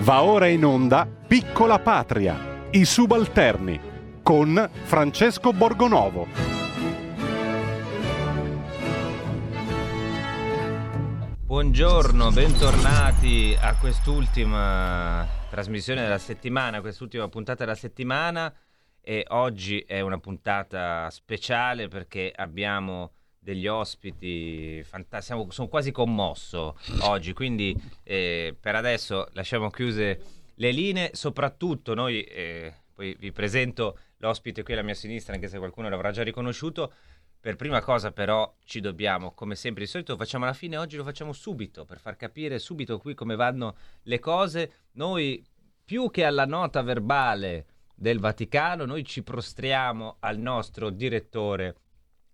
Va ora in onda Piccola Patria, i subalterni, con Francesco Borgonovo. Buongiorno, bentornati a quest'ultima trasmissione della settimana, quest'ultima puntata della settimana e oggi è una puntata speciale perché abbiamo degli ospiti fantastici, sono quasi commosso oggi, quindi eh, per adesso lasciamo chiuse le linee, soprattutto noi, eh, poi vi presento l'ospite qui alla mia sinistra, anche se qualcuno l'avrà già riconosciuto, per prima cosa però ci dobbiamo, come sempre di solito, facciamo alla fine, oggi lo facciamo subito, per far capire subito qui come vanno le cose, noi più che alla nota verbale del Vaticano, noi ci prostriamo al nostro direttore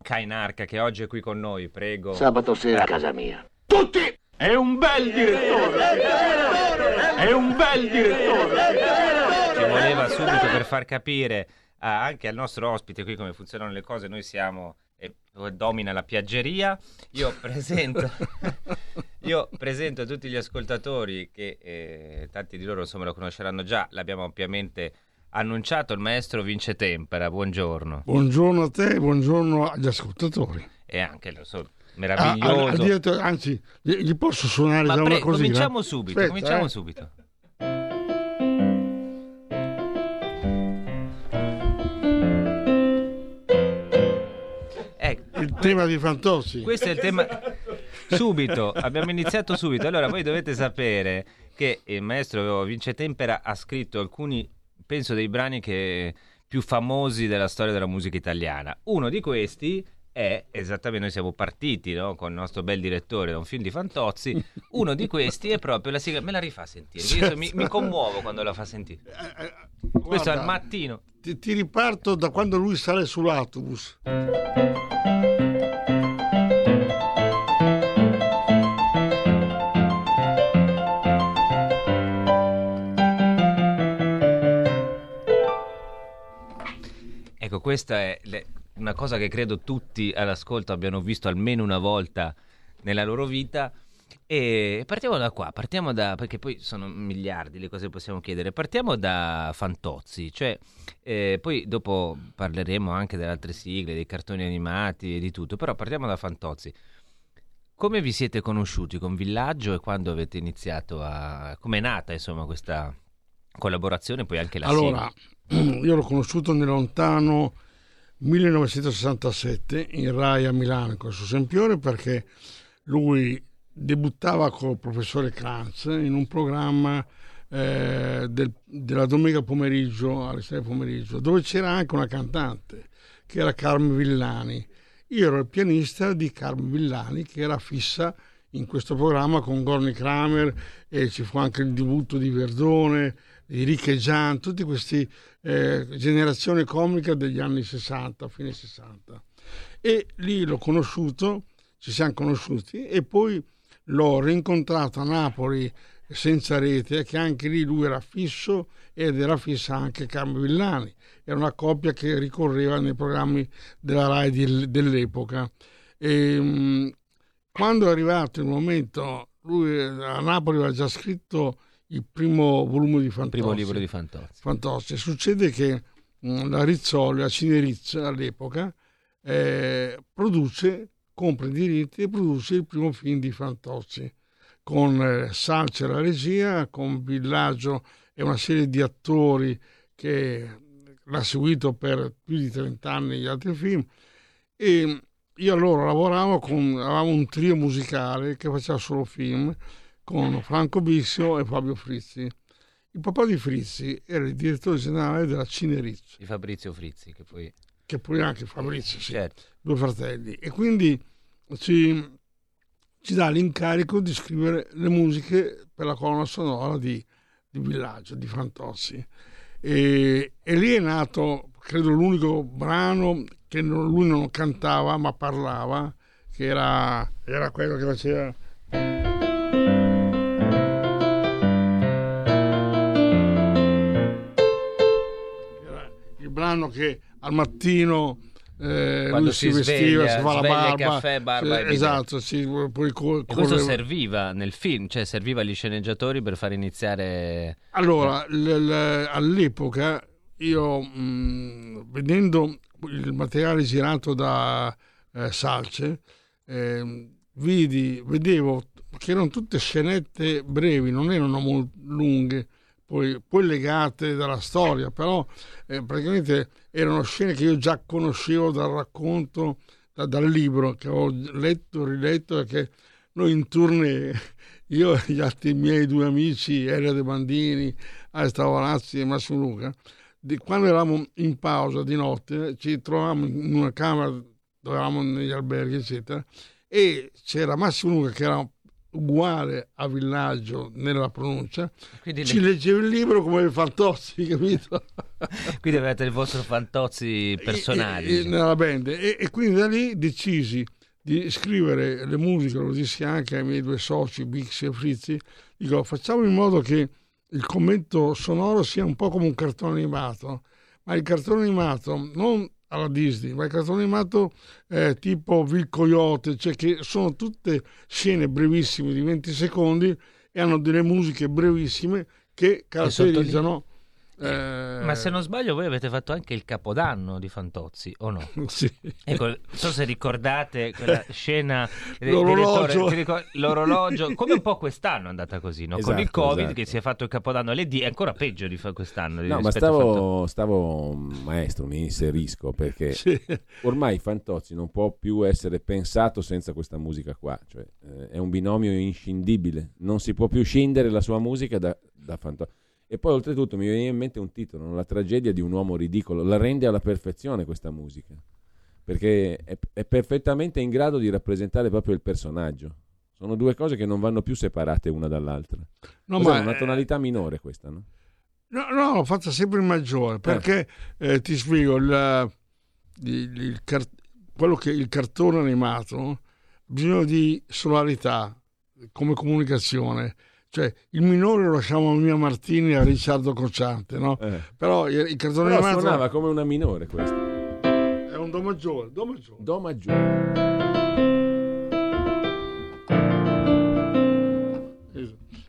Kainarca che oggi è qui con noi, prego. Sabato sera a casa mia. Tutti! È un bel direttore! È un bel direttore! Ci voleva subito per far capire ah, anche al nostro ospite qui come funzionano le cose, noi siamo e domina la piaggeria. Io presento, io presento a tutti gli ascoltatori che eh, tanti di loro insomma lo conosceranno già, l'abbiamo ampiamente annunciato il maestro Vince Tempera. Buongiorno. Buongiorno a te, buongiorno agli ascoltatori. E anche, lo so, meraviglioso. Ah, diretto, anzi, gli, posso suonare Ma già pre- una cosina? Cominciamo subito, Aspetta, cominciamo eh. subito. Ecco, Il tema di Fantozzi. questo è il tema. Subito, abbiamo iniziato subito. Allora, voi dovete sapere che il maestro Vince Tempera ha scritto alcuni, penso, dei brani che più famosi della storia della musica italiana. Uno di questi è, esattamente, noi siamo partiti no, con il nostro bel direttore da un film di Fantozzi, uno di questi è proprio la sigla, me la rifà sentire, io mi, mi commuovo quando la fa sentire. Eh, eh, Questo guarda, al mattino. Ti, ti riparto da quando lui sale sull'autobus. Ecco, questa è le- una cosa che credo tutti all'ascolto abbiano visto almeno una volta nella loro vita. E partiamo da qua, partiamo da, perché poi sono miliardi le cose che possiamo chiedere, partiamo da Fantozzi, cioè eh, poi dopo parleremo anche delle altre sigle, dei cartoni animati e di tutto, però partiamo da Fantozzi. Come vi siete conosciuti con Villaggio e quando avete iniziato a... come è nata insomma questa collaborazione, poi anche la Allora, sigla? io l'ho conosciuto nel lontano 1967 in Rai a Milano con il suo Sempione perché lui debuttava col professore Kranz in un programma eh, del- della domenica pomeriggio alle 6 pomeriggio dove c'era anche una cantante che era Carmen Villani. Io ero il pianista di Carmen Villani che era fissa in questo programma con Gorni Kramer e ci fu anche il debutto di Verdone di Rick e Gian tutti questi eh, generazione comica degli anni 60 fine 60 e lì l'ho conosciuto ci siamo conosciuti e poi l'ho rincontrato a Napoli senza rete, che anche lì lui era fisso ed era fissa anche Carmen Villani. Era una coppia che ricorreva nei programmi della RAI di- dell'epoca. E, mh, quando è arrivato il momento, lui a Napoli aveva già scritto il primo volume di Il Fantozzi. primo libro di Fantozzi. Fantozzi. Succede che mh, la Rizzoli, la Cinerizz all'epoca, eh, produce, compra i diritti e produce il primo film di Fantozzi con eh, Salce alla regia, con Villaggio e una serie di attori che l'ha seguito per più di 30 anni gli altri film e io allora lavoravo con avevamo un trio musicale che faceva solo film con Franco Bissio e Fabio Frizzi. Il papà di Frizzi era il direttore generale della Cinerizz, Di Fabrizio Frizzi, che poi... che poi anche Fabrizio, sì, Certo. due fratelli. E quindi ci, ci dà l'incarico di scrivere le musiche per la colonna sonora di, di Villaggio, di Fantozzi. E, e lì è nato, credo, l'unico brano che non- lui non cantava ma parlava, che era, era quello che faceva... brano che al mattino eh, Quando si si, vestiva, sveglia, si fa la barba, caffè, barba eh, esatto, si, poi co- E questo serviva nel film, cioè serviva agli sceneggiatori per far iniziare... Allora, l- l- all'epoca io mh, vedendo il materiale girato da eh, Salce, ehm, vidi, vedevo che erano tutte scenette brevi, non erano molto lunghe, poi, poi legate dalla storia, però eh, praticamente erano scene che io già conoscevo dal racconto, da- dal libro che ho letto, riletto e che noi in tournée, io e gli altri miei due amici, Elia De Bandini, Alesta Valazzi e Massimo Luca, di- quando eravamo in pausa di notte ci trovavamo in una camera dove eravamo negli alberghi, eccetera, e c'era Massimo Luca che era uguale a Villaggio nella pronuncia, Quindi, ci le- leggeva il libro come Fantozzi, capito? quindi avete il vostro Fantozzi personale. E- e- nella band. E, e quindi da lì decisi di scrivere le musiche, lo dissi anche ai miei due soci, Bixi e Frizzi, dico facciamo in modo che il commento sonoro sia un po' come un cartone animato, ma il cartone animato non alla Disney, ma il cartone animato eh, tipo Vil Coyote, cioè che sono tutte scene brevissime di 20 secondi e hanno delle musiche brevissime che caratterizzano... eh, Ma se non sbaglio voi avete fatto anche il capodanno di Fantozzi, o no? sì. Ecco, non so se ricordate quella scena L'orologio. direttore, l'orologio, come un po' quest'anno è andata così, no? con il Esatto, Covid esatto. che si è fatto il capodanno alle D, è ancora peggio di fa- quest'anno. No, ma stavo, stavo, maestro, mi inserisco perché Sì. ormai Fantozzi non può più essere pensato senza questa musica qua, cioè, eh, è un binomio inscindibile, non si può più scindere la sua musica da, da Fantozzi. E poi oltretutto mi viene in mente un titolo? La tragedia di un uomo ridicolo, la rende alla perfezione questa musica, perché è, è perfettamente in grado di rappresentare proprio il personaggio. Sono due cose che non vanno più separate una dall'altra. No, Cos'è, ma, una eh, tonalità minore questa, no? No, no, fatta sempre in maggiore perché eh, ti spiego il, il- il car- quello che il cartone animato ha bisogno di solarità come comunicazione. Cioè, il minore lo lasciamo a Mia Martini e a Riccardo Cocciante, no? Eh. Però il, il cartone Però animato suonava come una minore questa. è un do maggiore, do maggiore. Do maggiore.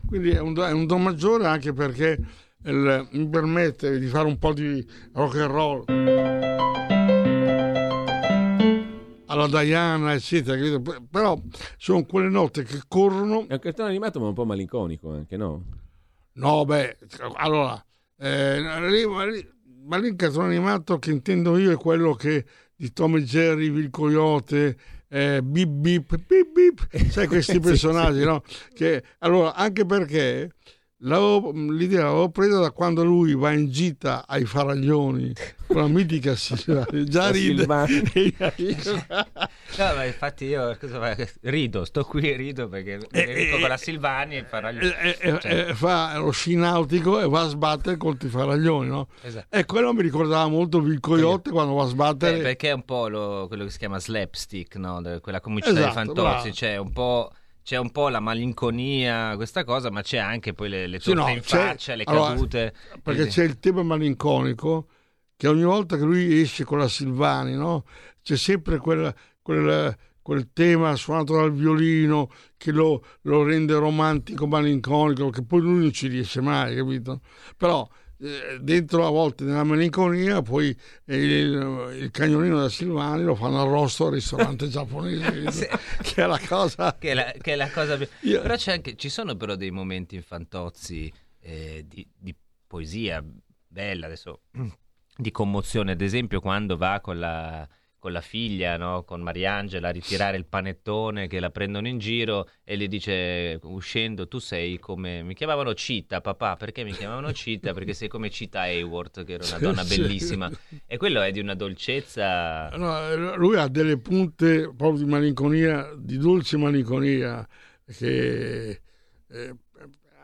Quindi è un, do, è un do maggiore anche perché il- mi permette di fare un po' di rock and roll alla Diana, eccetera. capito? Però sono quelle note che corrono. È un cartone animato ma un po' malinconico anche, no? No, beh, allora, eh, ma, lì, il cartone animato che intendo io è quello che di Tom e Jerry, Vil Coyote, eh, Bip Bip, Bip Bip, sai questi personaggi, sì. no? Che, allora, anche perché l'idea l'avevo presa da quando lui va in gita ai faraglioni con la mitica Silvani, già ride. Silvani. No, ma infatti io cosa fa- rido, sto qui e rido perché mi Eh, eh, con la Silvani e farà gli... E- e- Cioè. e fa lo sci nautico e va a sbattere contro i faraglioni, no? Esatto. E quello mi ricordava molto Vil Coyote quando va a sbattere. Eh, perché è un po' lo- quello che si chiama slapstick, no? Quella comicità Esatto, di Fantozzi, bravo. c'è un po'... C'è un po' la malinconia, questa cosa, ma c'è anche poi le, le Sì, no, in faccia, le allora, cadute. perché Eh, c'è il tema malinconico che ogni volta che lui esce con la Silvani, no? c'è sempre quel, quel- quel tema suonato dal violino che lo, lo rende romantico, malinconico, che poi lui non ci riesce mai, capito? Però eh, dentro a volte nella malinconia poi il, il cagnolino da Silvani lo fanno arrosto al ristorante giapponese? Sì. che è la cosa... che, è la, che è la cosa più... Io- Però c'è anche, ci sono però dei momenti in Fantozzi eh, di, di poesia bella, adesso di commozione, ad esempio quando va con la, con la figlia, no? con Mariangela, a ritirare il panettone che la prendono in giro e le dice uscendo tu sei come... mi chiamavano Cita papà, perché mi chiamavano Cita? Perché sei come Cita Hayward che era una donna bellissima e quello è di una dolcezza... No, lui ha delle punte proprio di malinconia, di dolce malinconia, che eh,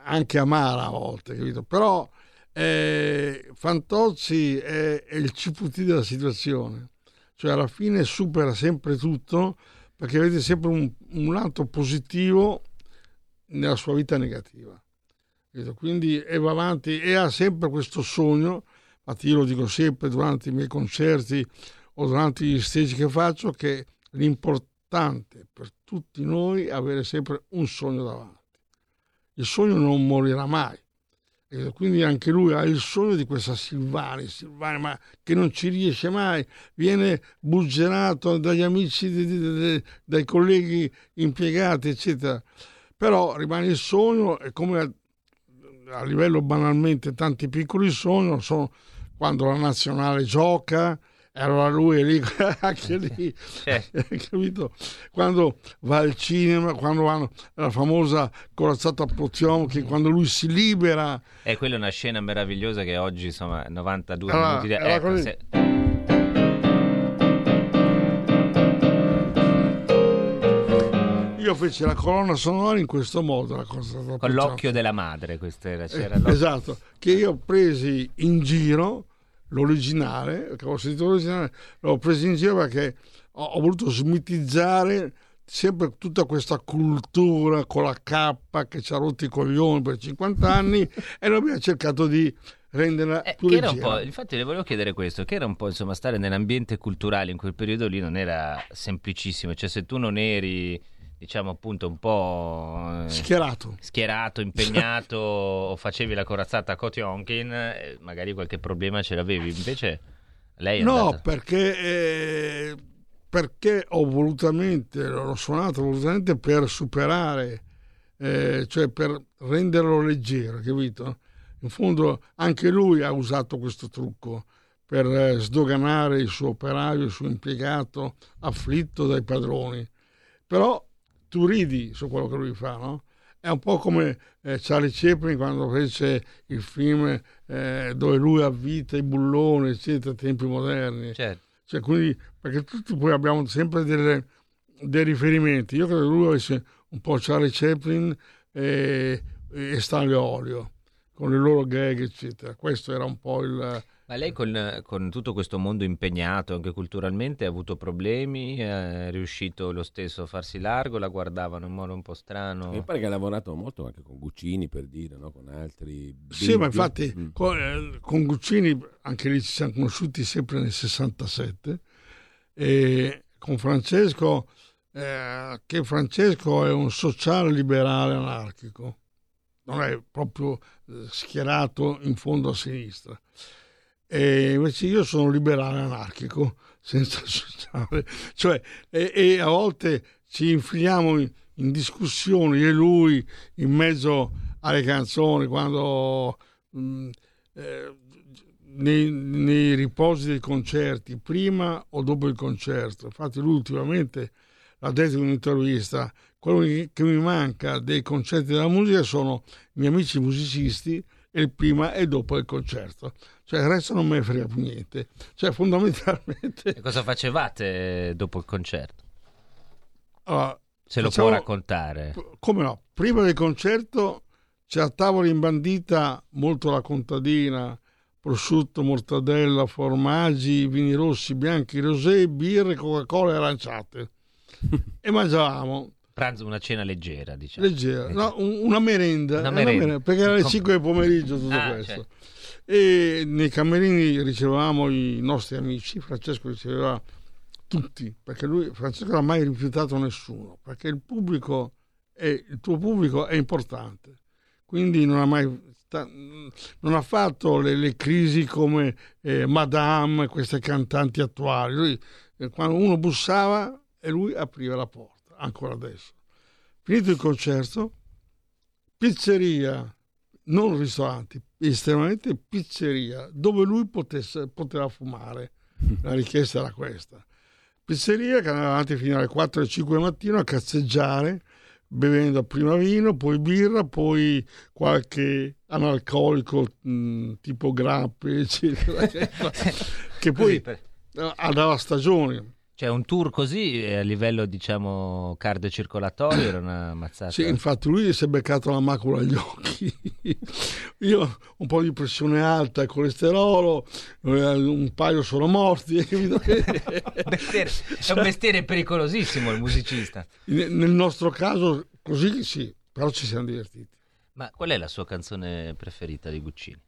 anche amara a volte, capito? Però eh, Fantozzi è, è il ciputi della situazione, cioè alla fine supera sempre tutto perché vede sempre un, un lato positivo nella sua vita negativa. Quindi e va avanti e ha sempre questo sogno, infatti io lo dico sempre durante i miei concerti o durante gli stage che faccio che l'importante per tutti noi è avere sempre un sogno davanti. Il sogno non morirà mai. E quindi anche lui ha il sogno di questa Silvani, Silvani ma che non ci riesce mai, viene buggerato dagli amici, di, di, di, dai colleghi impiegati, eccetera. Però rimane il sogno e come a, a livello banalmente tanti piccoli sogni sono quando la nazionale gioca, allora lui lì, anche lì, certo. capito? Quando va al cinema, quando vanno la famosa corazzata Potionchi, quando lui si libera. E quella è una scena meravigliosa che oggi, insomma, 92 allora, minuti di... Ecco, se... Io feci la colonna sonora in questo modo. La Con l'occhio della madre, questa era. C'era eh, esatto, che io presi in giro l'originale, che avevo sentito l'originale, l'ho preso in giro perché ho, ho voluto smitizzare sempre tutta questa cultura con la K che ci ha rotto i coglioni per 50 anni e noi abbiamo cercato di renderla eh, più leggera. infatti le volevo chiedere questo, che era un po' insomma stare nell'ambiente culturale in quel periodo lì non era semplicissimo, cioè se tu non eri diciamo appunto un po' eh, schierato, schierato impegnato o facevi la corazzata a Kotionkin, eh, magari qualche problema ce l'avevi. Invece lei è No, andata... perché, eh, perché ho volutamente, l'ho suonato volutamente per superare, eh, cioè per renderlo leggero, capito? In fondo anche lui ha usato questo trucco per eh, sdoganare il suo operaio, il suo impiegato afflitto dai padroni. Però tu ridi su quello che lui fa, no? È un po' come eh, Charlie Chaplin quando fece il film eh, dove lui ha vita i bulloni, eccetera, tempi moderni. Certo. Cioè, quindi, perché tutti poi abbiamo sempre delle, dei riferimenti. Io credo che lui avesse un po' Charlie Chaplin e, e Stanley Olio, con le loro gag, eccetera. Questo era un po' il ma lei con, con, tutto questo mondo impegnato anche culturalmente ha avuto problemi? È riuscito lo stesso a farsi largo? La guardavano in modo un po' strano? Mi pare che ha lavorato molto anche con Guccini per dire, no? con altri. Sì, ma infatti mm. con, eh, con, Guccini anche lì ci siamo conosciuti sempre nel 67 e con Francesco, eh, che Francesco è un sociale liberale anarchico, non è proprio eh, schierato in fondo a sinistra e invece io sono liberale anarchico, senza sociale, cioè, e, e, a volte ci infiliamo in, in, discussioni, io e lui, in mezzo alle canzoni, quando mh, mm, eh, nei, nei, riposi dei concerti, prima o dopo il concerto. Infatti lui ultimamente l'ha detto in un'intervista, quello che mi manca dei concerti della musica sono i miei amici musicisti il prima e dopo il concerto. Cioè il resto non me ne frega più niente. Cioè fondamentalmente... E cosa facevate dopo il concerto? Allora, Se lo facciamo, può raccontare. Come no? Prima del concerto c'è a tavola imbandita molto la contadina, prosciutto, mortadella, formaggi, vini rossi, bianchi, rosé, birre, Coca-Cola e aranciate. e mangiavamo pranzo, una cena leggera, diciamo. Leggera, no, una, merenda, una, merenda. una merenda, perché era alle 5 del pomeriggio tutto ah, questo. Certo. E nei camerini ricevevamo i nostri amici, Francesco riceveva tutti, perché lui, Francesco non ha mai rifiutato nessuno, perché il pubblico, è, il tuo pubblico è importante, quindi non ha mai non ha fatto le, le crisi come eh, Madame, queste cantanti attuali. Lui, eh, quando uno bussava e lui apriva la porta ancora adesso. Finito il concerto, pizzeria, non ristoranti, estremamente pizzeria, dove lui potesse, poteva fumare. La richiesta era questa. Pizzeria che andava avanti fino alle 4 e 5 del mattino a cazzeggiare, bevendo prima vino, poi birra, poi qualche analcolico mh, mm, tipo grappe, eccetera, che poi andava a stagioni cioè un tour così eh, a livello diciamo cardiocircolatorio era una mazzata. Sì, infatti lui si è beccato la macula agli occhi. Io un po' di pressione alta, colesterolo, eh, un paio sono morti. mestiere, è un mestiere pericolosissimo il musicista. Nel nostro caso così sì, però ci siamo divertiti. Ma qual è la sua canzone preferita di Guccini?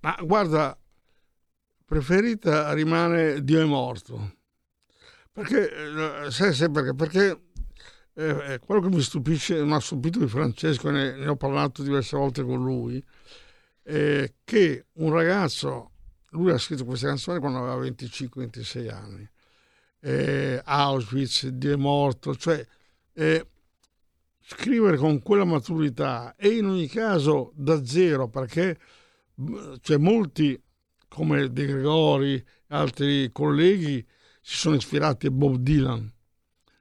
Ma guarda, preferita rimane Dio è morto. Perché, eh, sai, sai perché? Perché eh, quello che mi stupisce, mi ha stupito di Francesco, ne, ne ho parlato diverse volte con lui, è che un ragazzo, lui ha scritto queste canzoni quando aveva 25-26 anni, eh, Auschwitz, Dio è morto, cioè eh, scrivere con quella maturità e in ogni caso da zero, perché cioè, molti come De Gregori, altri colleghi, si sono ispirati a Bob Dylan.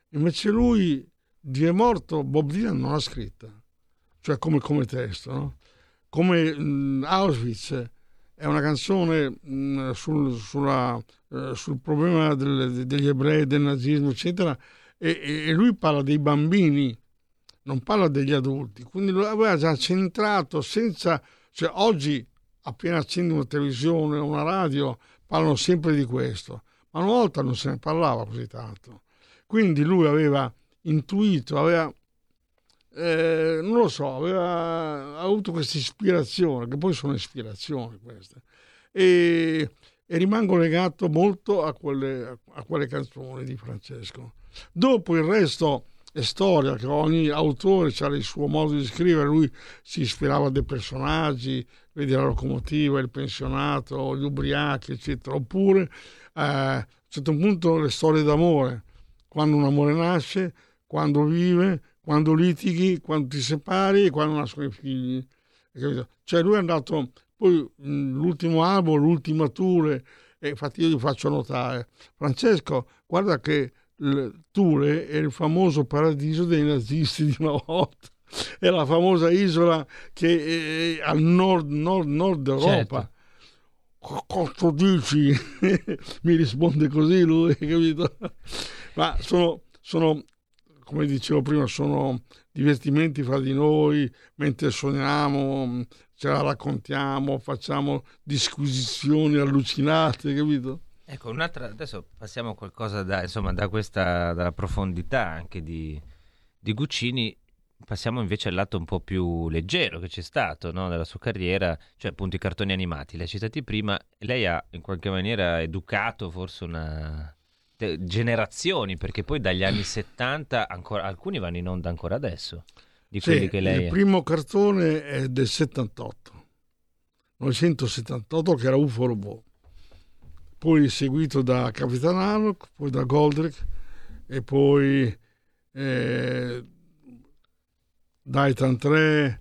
Invece lui, Dio è morto, Bob Dylan non l'ha scritta, cioè come, come testo. No? Come mh, Auschwitz è una canzone mh, sul, sulla, eh, sul, problema del, degli ebrei, del nazismo, eccetera, e, e, lui parla dei bambini, non parla degli adulti. Quindi lo aveva già centrato senza... Cioè, oggi appena accendi una televisione o una radio parlano sempre di questo, ma una volta non se ne parlava così tanto. Quindi lui aveva intuito, aveva, eh, non lo so, aveva avuto questa ispirazione, che poi sono ispirazioni queste, e, e rimango legato molto a quelle, a quelle canzoni di Francesco. Dopo il resto è storia, che ogni autore ha il suo modo di scrivere, lui si ispirava a dei personaggi, vedi la locomotiva, il pensionato, gli ubriachi, eccetera, oppure eh, a un certo punto le storie d'amore, quando un amore nasce, quando vive, quando litighi, quando ti separi e quando nascono i figli. Cioè lui è andato, poi l'ultimo album, l'ultima tour, e infatti io gli faccio notare, Francesco, guarda che Ture è il famoso paradiso dei nazisti di una volta. È la famosa isola che è al nord, nord, nord Europa. Certo. Cosa dici? Mi risponde così lui, capito? Ma sono, sono, come dicevo prima, sono divertimenti fra di noi, mentre suoniamo, ce la raccontiamo, facciamo disquisizioni allucinate, capito? Ecco, un'altra, adesso passiamo a qualcosa da, insomma, da questa, dalla profondità anche di, di Guccini, passiamo invece al lato un po' più leggero che c'è stato no, nella sua carriera, cioè appunto i cartoni animati, li hai citati prima, lei ha in qualche maniera educato forse una te, generazioni, perché poi dagli anni 70 ancora, alcuni vanno in onda ancora adesso, di sì, quelli che lei... Il primo cartone è del 78, 1978 che era UFO Robot. Poi seguito da Capitan Harlock, poi da Goldrick e poi eh, Daitan 3,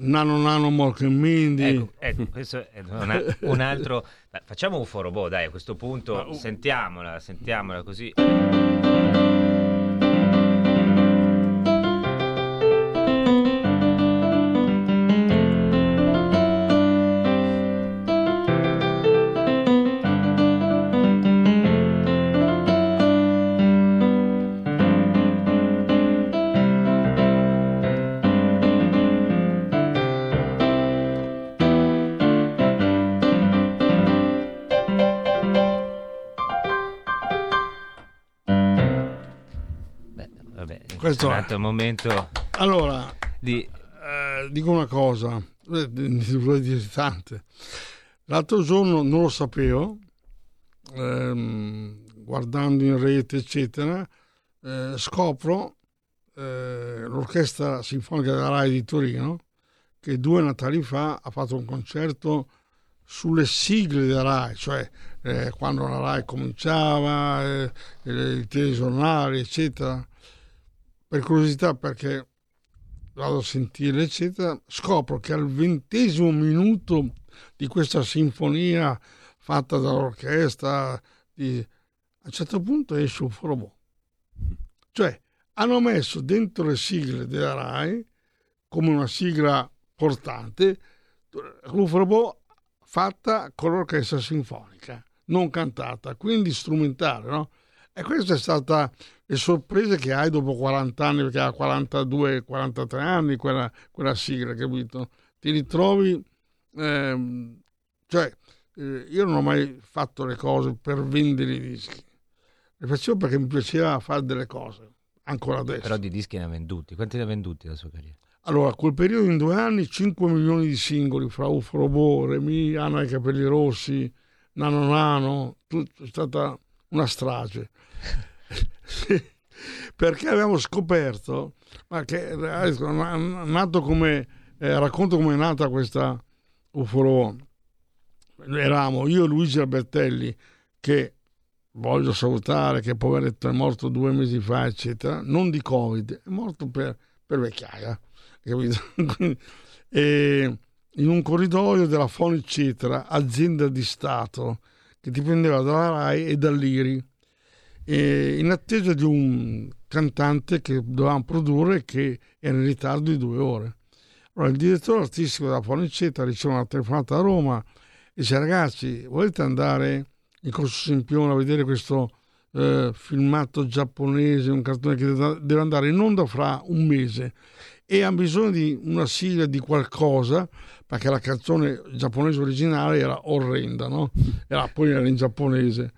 Nano Nano Mork Mindy. Ecco, ecco, questo è una, un altro... Facciamo un forobò, dai, a questo punto uh, sentiamola, sentiamola così. Questo è un momento. Allora di... eh, dico una cosa eh, vorrei dire tante. L'altro giorno non lo sapevo ehm, guardando in rete eccetera eh, scopro eh, l'orchestra sinfonica della RAI di Torino che due Natali fa ha fatto un concerto sulle sigle della RAI, cioè eh, quando la RAI cominciava, eh, i telegiornali, eccetera per curiosità perché vado a sentire eccetera scopro che al ventesimo minuto di questa sinfonia fatta dall'orchestra di... a un certo punto esce un robot cioè hanno messo dentro le sigle della RAI come una sigla portante un robot fatta con l'orchestra sinfonica non cantata quindi strumentale no? E questa è stata le sorprese che hai dopo 40 anni, perché ha 42-43 anni quella, quella, sigla, capito? Ti ritrovi, ehm, cioè, eh, io non ho mai fatto le cose per vendere i dischi, le facevo perché mi piaceva fare delle cose, ancora adesso. Però di dischi ne ha venduti, quanti ne ha venduti la sua carriera? Allora, quel periodo in due anni 5 milioni di singoli fra Ufo Robot, Remi, Anna ai capelli rossi, nano nano, tutto, è stata una strage. Perché abbiamo scoperto, ma che nato come, eh, racconto come è nata questa UFO. Eravamo io e Luigi Albertelli, che voglio salutare, che poveretto è morto due mesi fa, eccetera, non di Covid, è morto per, per vecchiaia, capito? e in un corridoio della Foni Citra, azienda di Stato, che dipendeva dalla RAI e dall'IRI, e in attesa di un cantante che dovevamo produrre che era in ritardo di due ore. Allora, il direttore artistico della Foni Citra riceve una telefonata a Roma e dice ragazzi, volete andare in Corso Sempione a vedere questo eh, filmato giapponese, un cartone che deve andare in onda fra un mese e ha bisogno di una sigla di qualcosa perché la canzone giapponese originale era orrenda, no? Era, poi era in giapponese.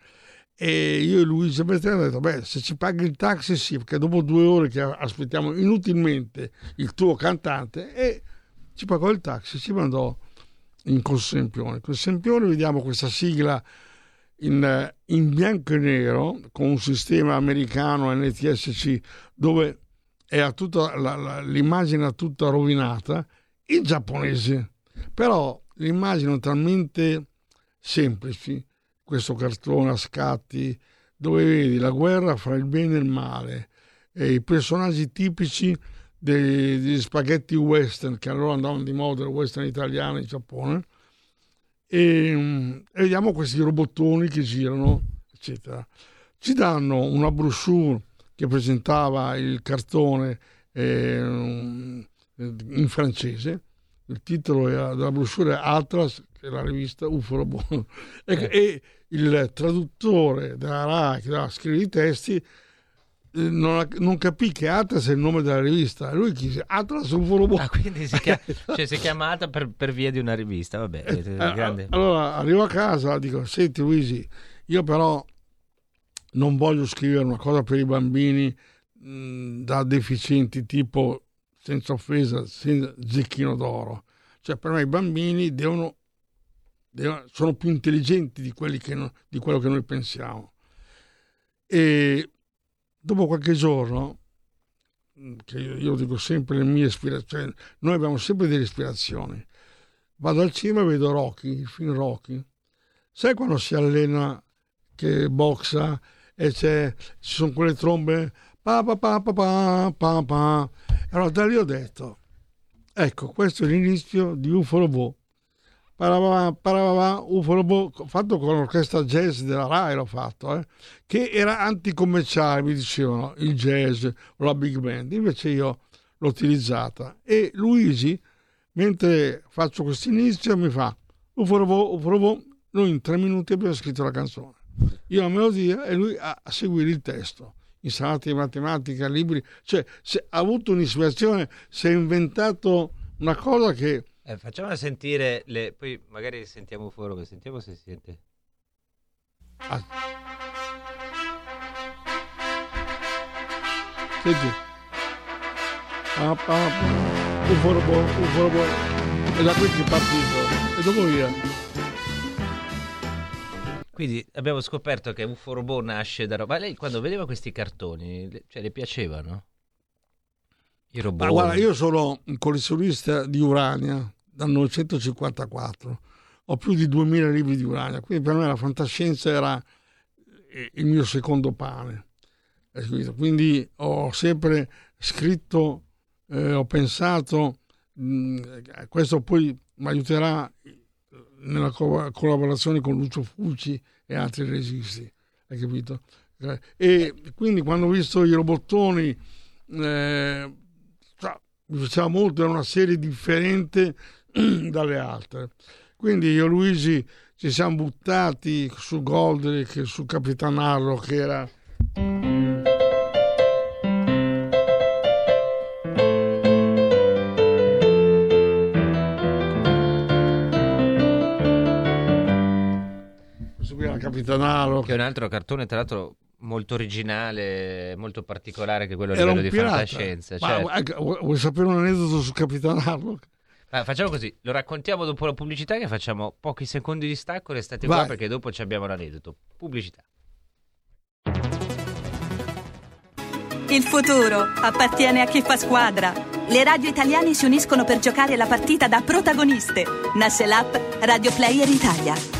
E io e Luigi Bertelli hanno detto, beh, se ci paghi il taxi sì, perché dopo due ore che aspettiamo inutilmente il tuo cantante, e ci pagò il taxi, ci mandò in Consempione. Consempione vediamo questa sigla in, in bianco e nero con un sistema americano NTSC dove è tutta la, la, l'immagine è tutta rovinata in giapponese però l'immagine è talmente semplice questo cartone a scatti dove vedi la guerra fra il bene e il male e i personaggi tipici degli spaghetti western che allora andavano di moda il western italiano in Giappone e, e vediamo questi robottoni che girano eccetera ci danno una brochure che presentava il cartone eh, in francese. Il titolo era, della brochure Atlas, che è la rivista UFO Robot. e, eh. e, il traduttore della RAI che dava scrivere i testi eh, non, non, capì che Atlas è il nome della rivista. Lui chiese Atlas UFO Robot. Ah, quindi si chiama, cioè si chiama Atlas per, per, via di una rivista. Vabbè, eh, allora arrivo a casa dico: Senti, Luigi, io però non voglio scrivere una cosa per i bambini mh, da deficienti tipo senza offesa, senza zecchino d'oro. Cioè per me i bambini devono, devono, sono più intelligenti di, no, di quello che noi pensiamo. E dopo qualche giorno, che io, io dico sempre le mie ispirazioni, noi abbiamo sempre delle ispirazioni. Vado al cinema e vedo Rocky, il film Rocky. Sai quando si allena che boxa e ci sono quelle trombe pa pa pa pa pa pa pa allora da lì ho detto ecco questo è l'inizio di UFO Robot. Parabà, parabà, UFO Robot fatto con l'orchestra jazz della RAI l'ho fatto eh, che era anticommerciale mi dicevano il jazz o la big band. Invece io l'ho utilizzata. E Luigi mentre faccio questo inizio mi fa UFO Robot, UFO Robot noi in tre minuti abbiamo scritto la canzone io la melodia e lui a seguire il testo insalate di matematica, libri, cioè ha avuto un'ispirazione, si è inventato una cosa che... Eh, facciamola sentire, le... poi magari sentiamo fuori, che sentiamo se si sente. Ah. Senti. Ah, ah, un forobo, un forobo. E da qui che è partito. E dopo via. Quindi abbiamo scoperto che UFO Robot nasce da roba. Lei quando vedeva questi cartoni, cioè, le piacevano? I robot? Ma guarda, io sono un collezionista di Urania dal 1954. Ho più di 2000 libri di Urania, quindi per me la fantascienza era il mio secondo pane. Quindi ho sempre scritto, eh, ho pensato, mh, questo poi mi aiuterà nella co- collaborazione con Lucio Fucci e altri registi, hai capito? E quindi quando ho visto i robottoni, eh, mi piaceva molto, era una serie differente dalle altre. Quindi io e Luigi ci siamo buttati su Goldrick, su Capitan Harlow, che era Capitanaro. Che è un altro cartone, tra l'altro, molto originale, molto particolare che quello a livello di pirata. fantascienza. Ma, certo. vuoi sapere un aneddoto su Capitan Harlock? Ah, facciamo così, lo raccontiamo dopo la pubblicità che facciamo pochi secondi di stacco, restate Vai. qua perché dopo ci abbiamo l'aneddoto. Pubblicità. Il futuro appartiene a chi fa squadra. Le radio italiane si uniscono per giocare la partita da protagoniste. Nasce l'app Radio Player Italia.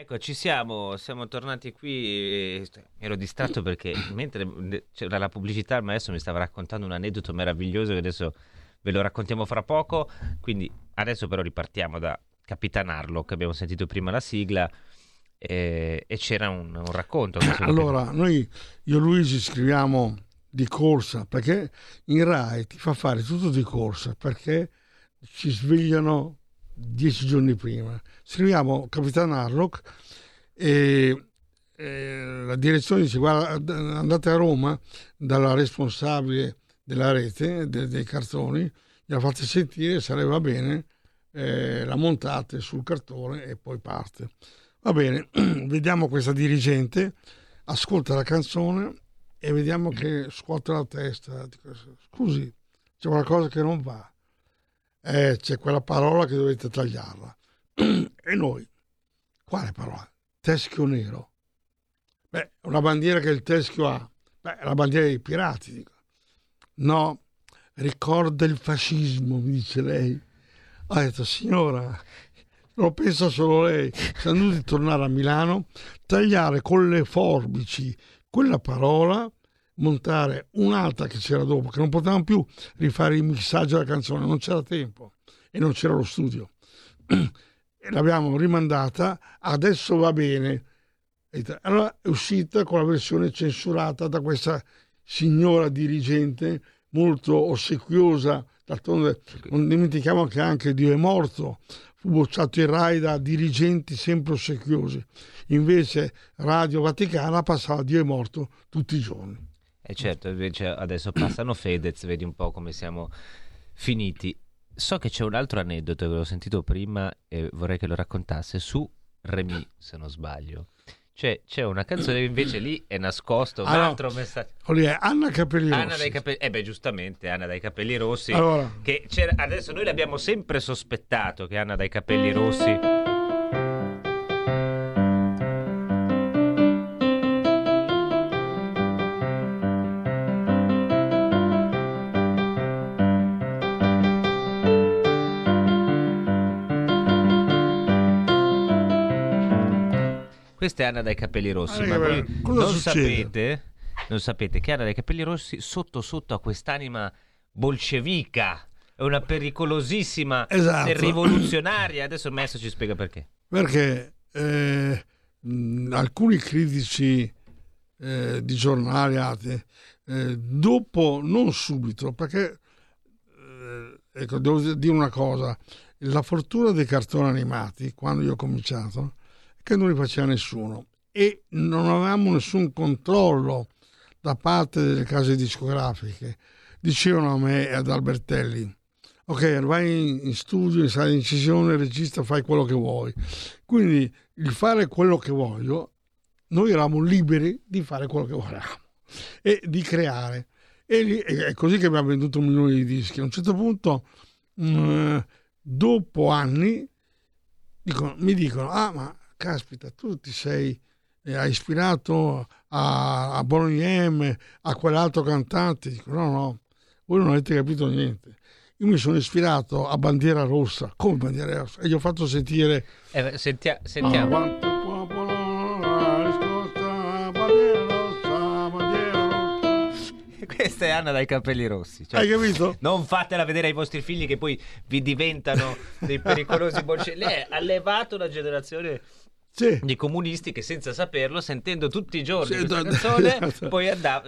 Ecco, ci siamo, siamo tornati qui. Ero distratto perché mentre c'era la pubblicità, il maestro mi stava raccontando un aneddoto meraviglioso che adesso ve lo raccontiamo fra poco. Quindi adesso però ripartiamo da Capitan Harlock, abbiamo sentito prima la sigla e, e c'era un, un racconto. Allora, noi, io e Luigi scriviamo di corsa perché in Rai ti fa fare tutto di corsa perché ci svegliano dieci giorni prima. Scriviamo Capitan Harlock e, e la direzione dice guarda andate a Roma dalla responsabile della rete de- dei cartoni, gliela fate sentire se va bene, eh, la montate sul cartone e poi parte. Va bene, vediamo questa dirigente, ascolta la canzone e vediamo che scuote la testa. Scusi, c'è qualcosa che non va. Eh, c'è quella parola che dovete tagliarla. e noi, quale parola? Teschio nero. Beh, una bandiera che il teschio ha. Beh, la bandiera dei pirati, dico. No, ricorda il fascismo, mi dice lei. Ho detto, signora, lo pensa solo lei. Siamo dovuti tornare a Milano, tagliare con le forbici quella parola, montare un'altra che c'era dopo, che non potevamo più rifare il mixaggio della canzone, non c'era tempo e non c'era lo studio. e l'abbiamo rimandata, adesso va bene. Allora è uscita con la versione censurata da questa signora dirigente molto ossequiosa. D'altronde non dimentichiamo che anche Dio è morto, fu bocciato in Rai da dirigenti sempre ossequiosi. Invece Radio Vaticana passava Dio è morto tutti i giorni. E certo, invece adesso passano Fedez, vedi un po' come siamo finiti. So che c'è un altro aneddoto che l'ho sentito prima e vorrei che lo raccontasse su Remy, se non sbaglio. Cioè, c'è una canzone che invece lì è nascosto un Ah, no. altro messaggio. Lì è Anna Capelli Anna Rossi. dai capelli, eh beh, giustamente, Anna dai capelli rossi. Allora. Che c'era- adesso noi l'abbiamo sempre sospettato che Anna dai capelli rossi. Questa è Anna dai capelli rossi, ma voi non sapete, non sapete che Anna dai capelli rossi sotto sotto a quest'anima bolscevica, è una pericolosissima Esatto. rivoluzionaria. Adesso il maestro ci spiega perché. perché eh, mh, alcuni critici eh, di giornali altri, eh, dopo, non subito, perché eh, ecco, devo dire una cosa, la fortuna dei cartoni animati, quando io ho cominciato, che non li faceva nessuno e non avevamo nessun controllo da parte delle case discografiche. Dicevano a me e ad Albertelli, ok, vai in, studio, in sala di incisione, regista, fai quello che vuoi. Quindi il fare quello che voglio, noi eravamo liberi di fare quello che volevamo e di creare. E è così che abbiamo venduto milioni di dischi. A un certo punto, mh, dopo anni, dicono- mi dicono, ah ma caspita, tu ti sei, eh, hai ispirato a, a Bonnie M, a quell'altro cantante. Dico, no, no, voi non avete capito niente. Io mi sono ispirato a Bandiera Rossa, come Bandiera Rossa, e gli ho fatto sentire Eh, sentia- sentiamo. Rossa, bandiera rossa. Questa è Anna dai capelli rossi. cioè, Hai capito? Non fatela vedere ai vostri figli che poi vi diventano dei pericolosi bolscevichi. Lei ha levato una generazione Sì. di comunisti che senza saperlo, sentendo tutti i giorni Sì, questa canzone, esatto. poi andava...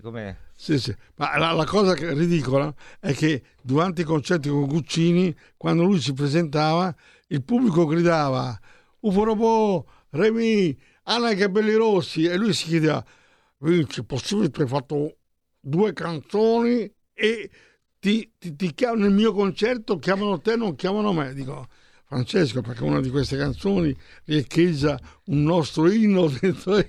come... Sì, sì. Ma la, la cosa ridicola è che durante i concerti con Guccini, quando lui si presentava, il pubblico gridava Ufo Robò, Remi, Anna ai capelli rossi e lui si chiedeva Vinci, è possibile che hai fatto due canzoni e ti, ti, ti chiamano nel mio concerto, chiamano te, non chiamano me. Dico, Francesco, perché una di queste canzoni riecheggia un nostro inno dentro.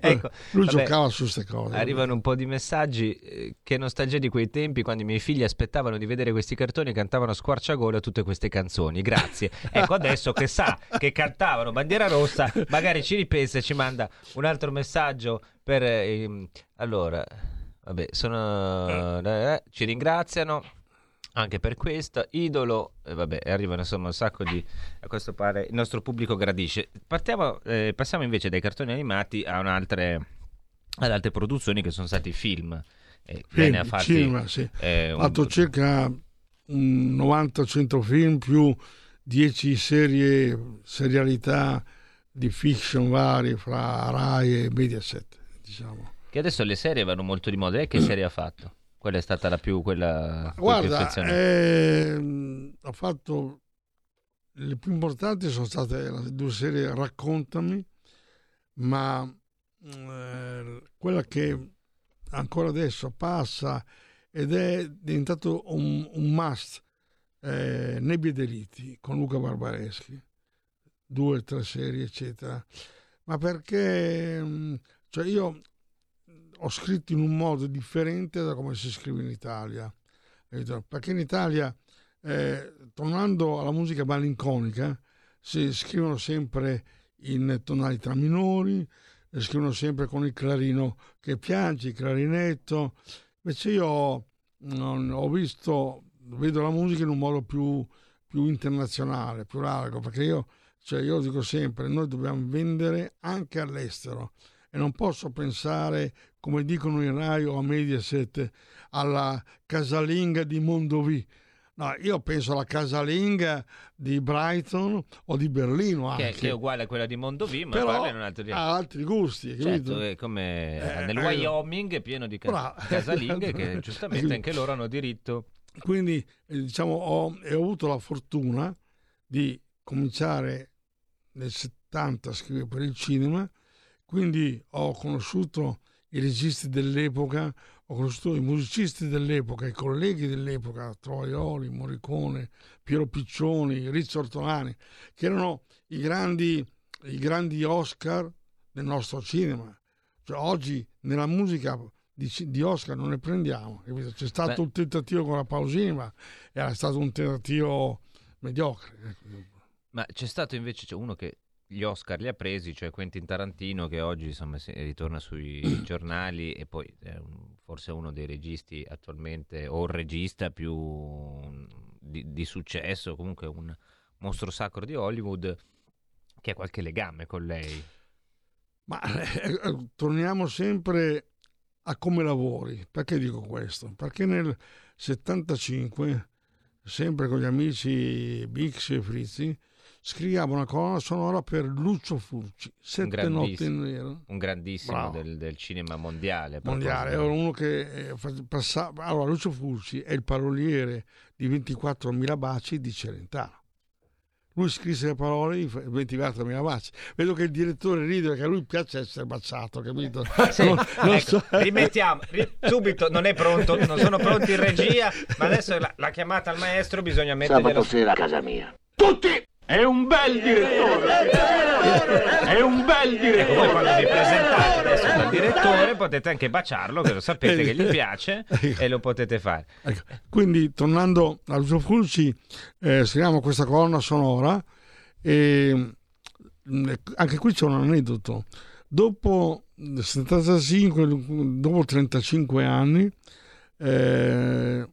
Ecco, lui vabbè, giocava su queste cose. Arrivano un po' di messaggi. eh, Che nostalgia di quei tempi quando i miei figli aspettavano di vedere questi cartoni e cantavano a squarciagola tutte queste canzoni. Grazie. Ecco, adesso che sa che cantavano Bandiera Rossa, magari ci ripensa e ci manda un altro messaggio per... ehm, allora, vabbè, sono... eh, ci ringraziano. Anche per questo, idolo, e vabbè, arrivano insomma un sacco di. A questo pare il nostro pubblico gradisce. Partiamo, eh, passiamo invece dai cartoni animati a un'altre, ad altre produzioni che sono stati film. Eh, Film, ha fatti, cinema, sì. eh, un- fatto circa un 90-100 film più 10 serie, serialità di fiction varie fra Rai e Mediaset, diciamo. Che adesso le serie vanno molto di moda. Lei che serie ha fatto? Quella è stata la più. Quella più Guarda, affezionata. ehm, ho fatto le più importanti sono state le due serie Raccontami, ma eh, quella che ancora adesso passa ed è diventato un, un must, eh, Nebbie Delitti con Luca Barbareschi, due, tre serie, eccetera. Ma perché mh, cioè io ho scritto in un modo differente da come si scrive in Italia. Perché in Italia, eh, tornando alla musica malinconica, si scrivono sempre in tonalità minori, eh, scrivono sempre con il clarino che piange, il clarinetto. Invece io non- ho visto, vedo la musica in un modo più, più internazionale, più largo, perché io, cioè io dico sempre, noi dobbiamo vendere anche all'estero e non posso pensare, come dicono in Rai o a Mediaset, alla casalinga di Mondovì. No, io penso alla casalinga di Brighton o di Berlino Che, anche. che è uguale a quella di Mondovì, ma Però in un altro di ha altri gusti? Certo, è come Eh, nel eh, Wyoming è pieno di ca- casalinghe che giustamente anche loro hanno diritto. Quindi eh, diciamo ho, ho avuto la fortuna di cominciare nel 70 a scrivere per il cinema, quindi ho conosciuto i registi dell'epoca, ho conosciuto i musicisti dell'epoca, i colleghi dell'epoca, Troioli, Morricone, Piero Piccioni, Rizzo Ortolani, che erano i grandi, i grandi Oscar del nostro cinema. Cioè, oggi nella musica di, di Oscar non ne prendiamo. C'è stato Beh. un tentativo con la Pausini, ma era stato un tentativo mediocre. ecco. Ma c'è stato invece c'è uno che gli Oscar li ha presi, cioè Quentin Tarantino, che oggi insomma ritorna sui giornali e poi è forse uno dei registi attualmente, o il regista più mm, di, di successo, comunque un mostro sacro di Hollywood, che ha qualche legame con lei. Ma eh, eh, torniamo sempre a come lavori. Perché dico questo? Perché nel 75, sempre con gli amici Bix e Frizzi, scriviamo una colonna sonora per Lucio Fulci, Sette notti in grandissimo- nero. Un grandissimo del, del cinema mondiale. mondiale, era uno che eh, passava. Allora, Lucio Fulci è il paroliere di 24.000 baci di Celentano. lui scrisse le parole di 24 mila baci. Vedo che il direttore ride perché a lui piace essere baciato, capito? Sì, Non- non ecco, so- rimettiamo ri- subito, non è pronto, non sono pronti in regia, ma adesso la, la chiamata al maestro bisogna mettergliela sera a casa mia. Tutti! È un bel direttore! È un bel Ecco, voi quando vi direttore! presentate adesso dal direttore potete anche baciarlo, che lo sapete che gli piace e lo potete fare. Ecco, Quindi, tornando a Lucio Fulci, eh, scriviamo questa colonna sonora e mh, anche qui c'è un aneddoto. Dopo il 75, dopo 35 anni, eh,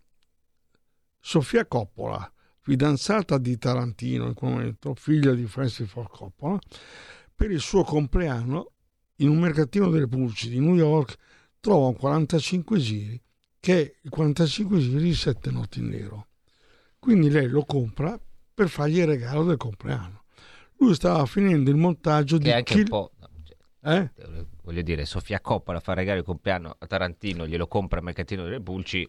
Sofia Coppola, fidanzata di Tarantino in quel momento, figlia di Francis Ford Coppola, per il suo compleanno in un mercatino delle pulci di New York trova un 45 giri che è il 45 giri di Sette notti in nero. Quindi lei lo compra per fargli il regalo del compleanno. Lui stava finendo il montaggio Che di è anche un Kill- po'... Eh? Voglio dire, Sofia Coppola fa regalo il compleanno a Tarantino, glielo compra al mercatino delle pulci.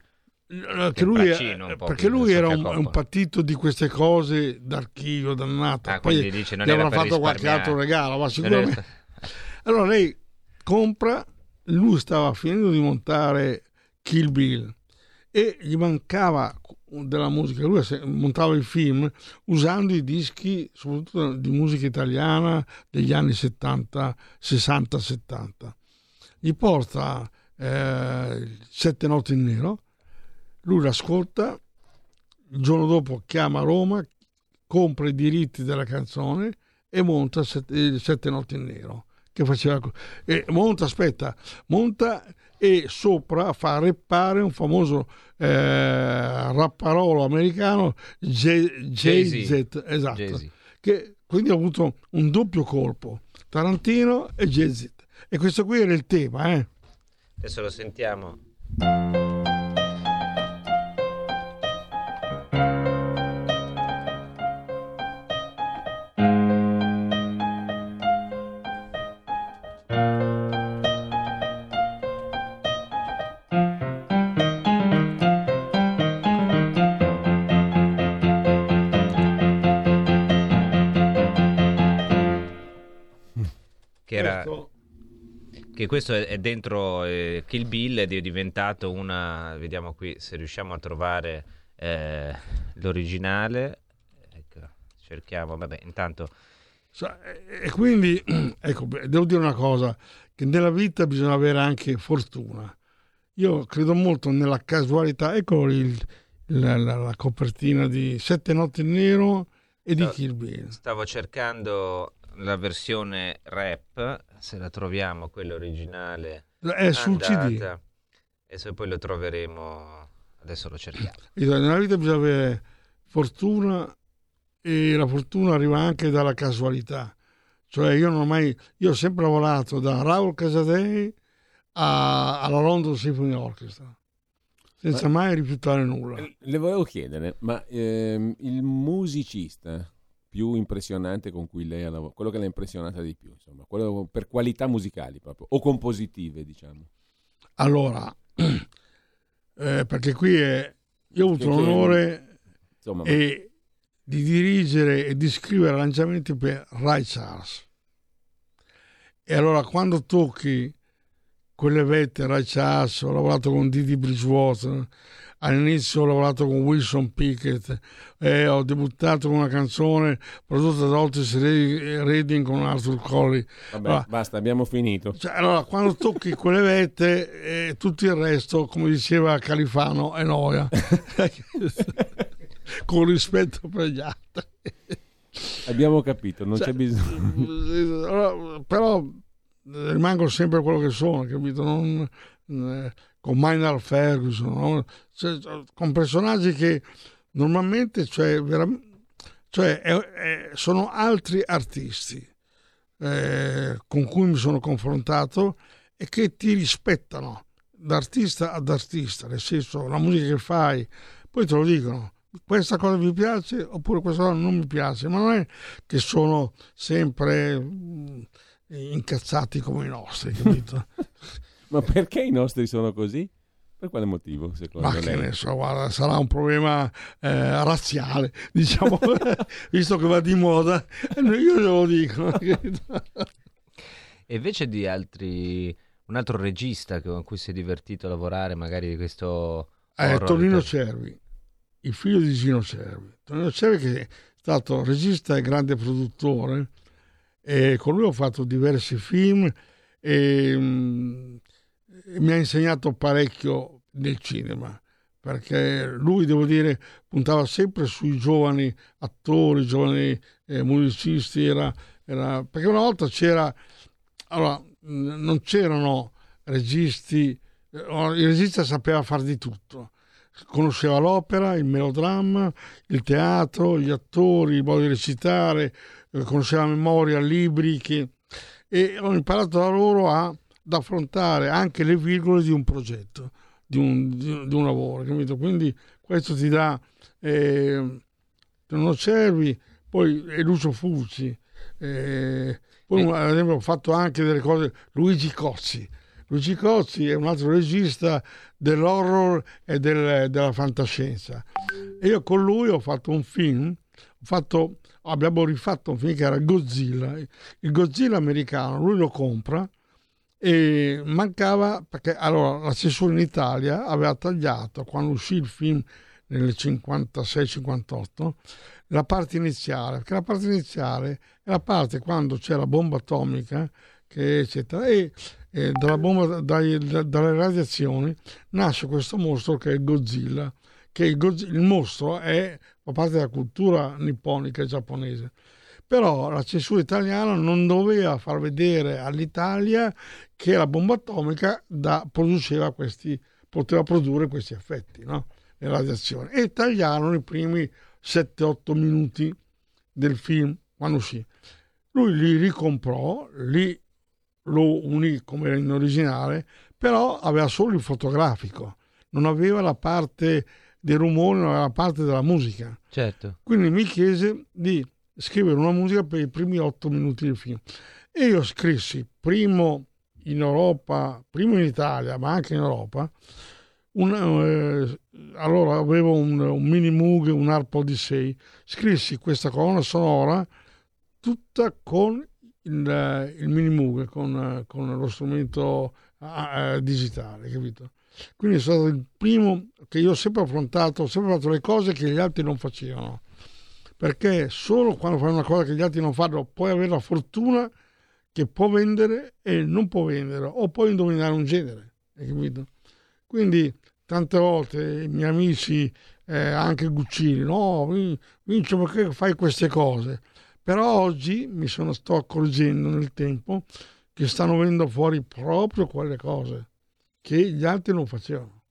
Eh, Che lui, è- po' perché lui era un, un partito di queste cose d'archivio dannato. Ah, Poi dice non gli avrà fatto qualche altro regalo, ma sicuramente. Allora lei compra, lui stava finendo di montare Kill Bill e gli mancava della musica, lui montava il film usando i dischi soprattutto di musica italiana degli anni 70, 60, 70. Gli porta eh, Sette notti in nero, lui l'ascolta, il giorno dopo chiama Roma, compra i diritti della canzone e monta Sette, Sette notti in nero che faceva e monta aspetta monta e sopra fa reppare un famoso eh, rapparolo americano J- JZ esatto Jay-Z. che quindi ha avuto un doppio colpo Tarantino e JZ e questo qui era il tema eh. Adesso lo sentiamo. Che questo è, dentro eh, Kill Bill ed è diventato una vediamo qui se riusciamo a trovare eh, l'originale. Ecco, cerchiamo vabbè intanto. E- quindi ecco devo dire una cosa che nella vita bisogna avere anche fortuna. Io credo molto nella casualità ecco il- la, la- la copertina di Sette notti in nero e di Sta- Kill Bill. stavo cercando la versione rap se la troviamo quella originale è sul CD andata, e se poi lo troveremo adesso lo cerchiamo. Io- nella vita bisogna avere fortuna e la fortuna arriva anche dalla casualità. Cioè io non ho mai io ho sempre lavorato da Raul Casadei a- alla London Symphony Orchestra senza mai rifiutare nulla. Le volevo chiedere, ma ehm, il musicista più impressionante con cui lei ha lavorato, quello che l'ha impressionata di più, insomma, quello per qualità musicali proprio, o compositive, diciamo. Allora, eh, perché qui è, io ho avuto l'onore Insomma, e di dirigere e di scrivere arrangiamenti per Ray Charles. E allora quando tocchi quelle vette Ray Charles, ho lavorato con Didi Bridgewater, all'inizio ho lavorato con Wilson Pickett e ho debuttato con una canzone prodotta da Otis Redding con Arthur Colley. vabbè, allora- basta, abbiamo finito. Cioè, allora, quando tocchi quelle vette, eh, tutto il resto, come diceva Califano, è noia. Con rispetto per gli altri. Abbiamo capito, non Cioè, c'è bisogno. Allora, però eh, rimango sempre quello che sono, capito? Non, eh, con Maynard Ferguson, no? Cioè, con personaggi che normalmente cioè, cioè, è- è- sono altri artisti eh, con cui mi sono confrontato e che ti rispettano da artista ad artista, nel senso la musica che fai, poi te lo dicono. Questa cosa vi piace oppure questa cosa non mi piace, ma non è che sono sempre mm, incazzati come i nostri, capito? Ma perché i nostri sono così? Per quale motivo, secondo Ma lei? che ne so, guarda, sarà un problema eh, razziale, diciamo, visto che va di moda, io glielo dico. E invece di altri, un altro regista con cui si è divertito a lavorare, magari di questo... Eh, italiano? Cervi, il figlio di Gino Cervi. Tonino Cervi che è stato regista e grande produttore e con lui ho fatto diversi film e, mm, e mi ha insegnato parecchio nel cinema perché lui, devo dire, puntava sempre sui giovani attori, giovani eh, musicisti, era, era- perché una volta c'era, allora, non c'erano registi, eh, il regista sapeva fare di tutto, conosceva l'opera, il melodramma, il teatro, gli attori, il modo di recitare, eh, conosceva a memoria libri che- e ho imparato da loro a- ad affrontare anche le virgole di un progetto, di un, di- di un lavoro, capito? Quindi questo ti dà eh, non Cervi, poi e Lucio Fucci, eh, poi E- ad esempio ho fatto anche delle cose, Luigi Cozzi. Luigi Cozzi è un altro regista dell'horror e del- della fantascienza. E io con lui ho fatto un film, ho fatto- abbiamo rifatto un film che era Godzilla. Il Godzilla americano, lui lo compra e mancava perché allora la censura in Italia aveva tagliato quando uscì il film nel 56-58 la parte iniziale perché la parte iniziale è la parte quando c'è la bomba atomica che eccetera e, e dalla bomba dai- da- dalle radiazioni nasce questo mostro che è Godzilla che il, Goz- il mostro è fa parte della cultura nipponica e giapponese però la censura italiana non doveva far vedere all'Italia che la bomba atomica da- produceva questi, poteva produrre questi effetti, no? le radiazioni. E tagliarono i primi 7-8 minuti del film quando uscì. Lui li ricomprò, li, lo unì come in originale, però aveva solo il fotografico, non aveva la parte dei rumori, non aveva la parte della musica. Certo. Quindi mi chiese di scrivere una musica per i primi otto minuti del film. E io scrissi primo in Europa, primo in Italia, ma anche in Europa. un, eh, allora avevo un, un mini Moog, un Harp Odyssey. Scrissi questa colonna sonora tutta con il, eh, il mini Moog, con, con lo strumento eh, digitale, capito? Quindi è stato il primo che io ho sempre affrontato, ho sempre fatto le cose che gli altri non facevano. Perché solo quando fai una cosa che gli altri non fanno puoi avere la fortuna che può vendere e non può vendere, o puoi indovinare un genere? Quindi tante volte i miei amici, eh, anche Guccini, no, Vin- Vincio perché fai queste cose? Però oggi mi sono, sto accorgendo nel tempo che stanno venendo fuori proprio quelle cose che gli altri non facevano.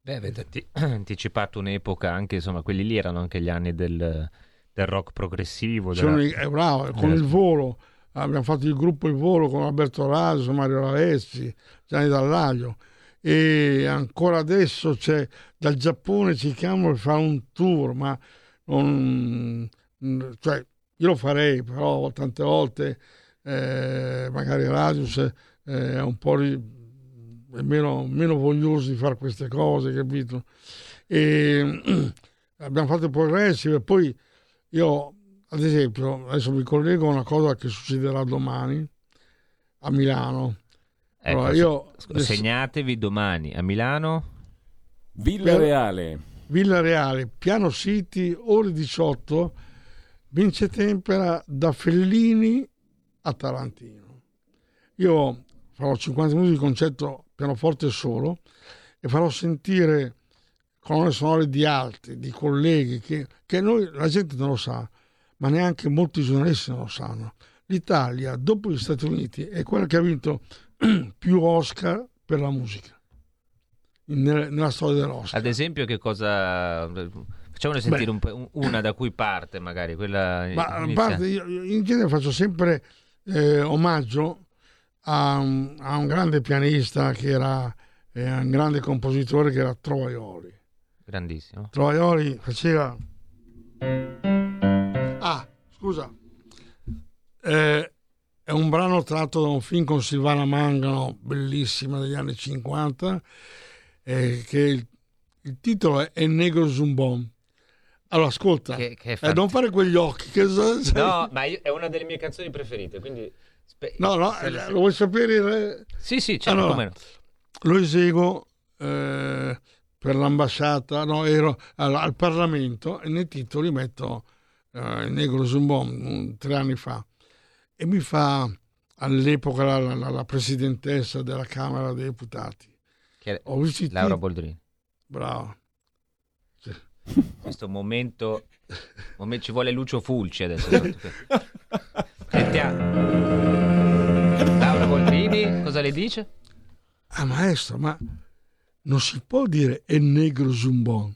Beh, avete anti- anticipato un'epoca anche, insomma, quelli lì erano anche gli anni del, del rock progressivo. della- eh, bravo, con il volo abbiamo fatto il gruppo Il Volo con Alberto Raso, Mario Ravezzi, Gianni Dallaglio e ancora adesso c'è dal Giappone ci chiamano per fare un tour, ma non, cioè, io lo farei, però tante volte eh, magari Radius eh, è un po' ri- è meno, meno voglioso di fare queste cose, capito? E abbiamo fatto progressive e poi io, ad esempio, adesso mi collego a una cosa che succederà domani a Milano. Ecco, Allora, io segnatevi domani a Milano. Villa Reale. Villa Reale, Piano City, ore 18, vince tempera da Fellini a Tarantino. Io farò 50 minuti di concerto pianoforte solo e farò sentire colonne sonore di altri, di colleghi, che, che noi, la gente non lo sa, ma neanche molti giornalisti non lo sanno. L'Italia, dopo gli Stati Uniti, è quella che ha vinto più Oscar per la musica nella, storia dell'Oscar. Ad esempio, che cosa. Facciamone sentire Beh. un una da cui parte, magari quella. Ma parte, io, in genere faccio sempre eh, omaggio a un, a un grande pianista che era eh, un grande compositore che era Trovaioli. Grandissimo. Trovaioli faceva. Ah, scusa. Eh, è un brano tratto da un film con Silvana Mangano, bellissima degli anni 50. eh, che il, il titolo è Negro Zumbon. Allora, ascolta, Che- che eh, non fare quegli occhi. Che No, ma io- è una delle mie canzoni preferite, quindi... spe- no, no, se- eh, se- lo vuoi sapere? il- Sì, sì, certo, Allora, lo eseguo eh, per l'ambasciata, no, ero al, al Parlamento e nei titoli metto eh, negro Zumbon tre anni fa e mi fa all'epoca la, la- la presidentessa della Camera dei Deputati. Che Ho visto i Laura Boldrini. Bravo. questo momento, momen- ci vuole Lucio Fulci adesso Sentiamo. Laura Boldrini cosa le dice? Ah, maestro, ma non si può dire è negro Zumbon.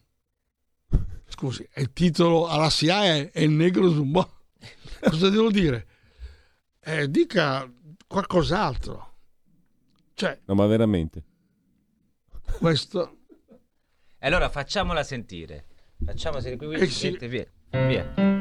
Scusi, è il titolo alla SIA è, è il negro Zumbon. Cosa devo dire? Eh, dica qualcos'altro. Cioè, No, ma veramente. questo... E allora facciamola sentire facciamo sentire qui, qui Eh sì. via, via.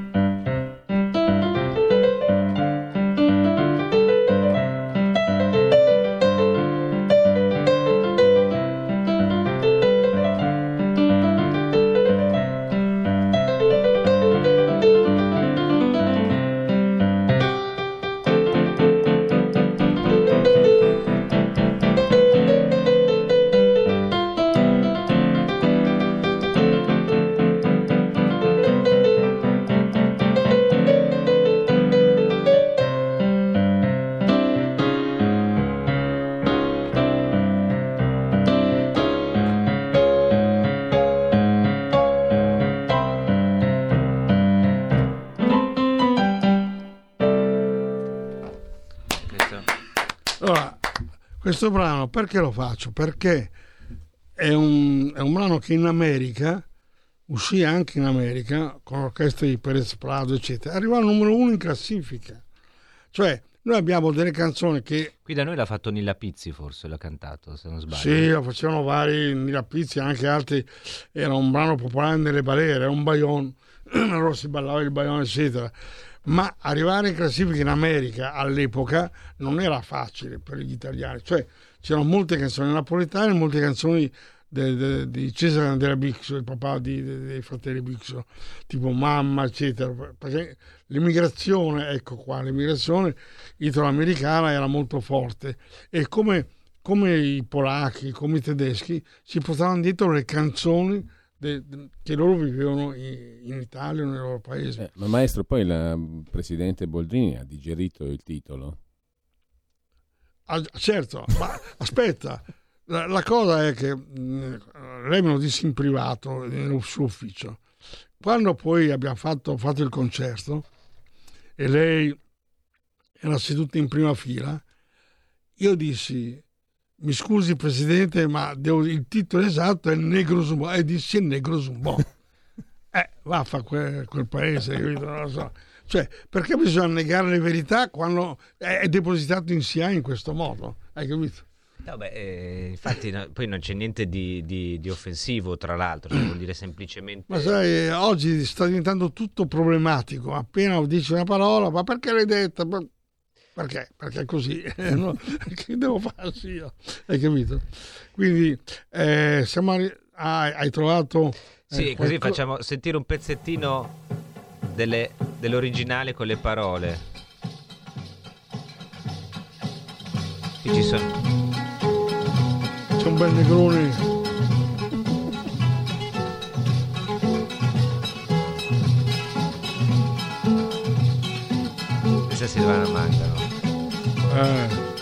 Questo brano perché lo faccio? Perché è un, è un brano che in America uscì anche in America con l'orchestra di Perez Prado, eccetera. Arrivò al numero uno in classifica. Cioè, noi abbiamo delle canzoni che qui da noi l'ha fatto Nilla Pizzi forse l'ha cantato se non sbaglio sì, lo facevano vari Nilapizzi, anche altri. Era un brano popolare nelle balere, era un baion, allora si ballava il baion, eccetera. Ma arrivare in classifica in America all'epoca non era facile per gli italiani. Cioè, c'erano molte canzoni napoletane, molte canzoni de- de- di Cesare Andrea Bixo, il papà di- de- dei fratelli Bixo, tipo Mamma, eccetera. Perché l'immigrazione, ecco qua, l'immigrazione italoamericana era molto forte e come, come i polacchi, come i tedeschi, si portavano dietro le canzoni de- de- che loro vivevano in, in Italia o nei loro paesi. Eh, ma maestro, poi il presidente Boldrini ha digerito il titolo. Ah, certo, ma aspetta, la, la cosa è che mh, lei me lo disse in privato nel suo ufficio. Quando poi abbiamo fatto, fatto il concerto e lei era seduta in prima fila, io dissi: Mi scusi, presidente, ma devo- il titolo esatto è Negro Zumbò. E dissi: Il Negro Zumbò. eh, va a fare quel, quel paese, capito? Non lo so. Cioè, perché bisogna negare le verità quando è, è depositato in SIA in questo modo? Hai capito? No, beh, eh, infatti no, poi non c'è niente di, di- di offensivo tra l'altro cioè, vuol dire semplicemente Ma sai, oggi sta diventando tutto problematico. Appena dici una parola, ma perché l'hai detta? Ma- Perché? Perché è così. Eh, no? Che devo farsi io? Hai capito? Quindi, eh, siamo arri- ah, hai trovato... eh, Sì, così qualco- facciamo sentire un pezzettino delle- dell'originale con le parole. Qui ci sono. C'è un bel negrone. Silvana Mangano. Eh.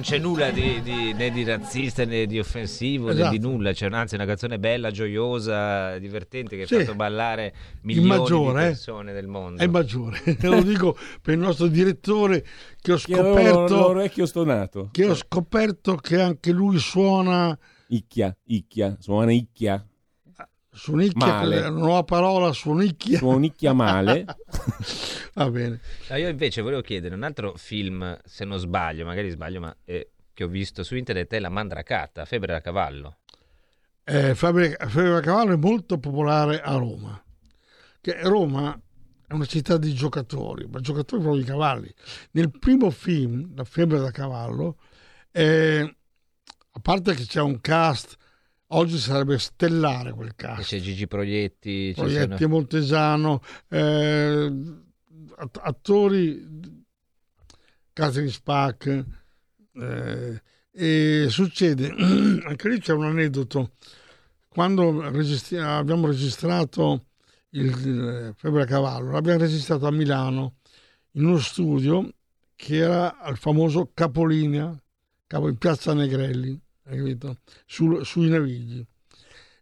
Non c'è nulla di, di- né di razzista né di offensivo né Esatto. di nulla. C'è anzi una canzone bella, gioiosa, divertente che ha Sì. fatto ballare milioni maggiore, di eh. persone del mondo. È il maggiore, te lo dico per il nostro direttore che ho Che scoperto l'orecchio stonato. che ho scoperto che anche lui suona Icchia, icchia, suona icchia, suonicchia, Male. una nuova parola suonicchia. suonicchia male. Va bene. No, io invece volevo chiedere un altro film, se non sbaglio, magari sbaglio, ma eh, che ho visto su internet è la mandracata, febbre da cavallo. Eh, Fabri- Fabri da Cavallo è molto popolare a Roma. Che Roma è una città di giocatori, ma giocatori proprio di cavalli. Nel primo film, La febbre da cavallo, eh, a parte che c'è un cast, oggi sarebbe stellare quel cast. c'è Gigi Proietti, Proietti sono- Montesano, eh, att- attori, Catherine Spack. eh, e succede, anche lì c'è un aneddoto. Quando registri- abbiamo registrato il, il Febbre a Cavallo, l'abbiamo registrato a Milano in uno studio che era al famoso Capolinea, capo in piazza Negrelli, Sul- sui Navigli.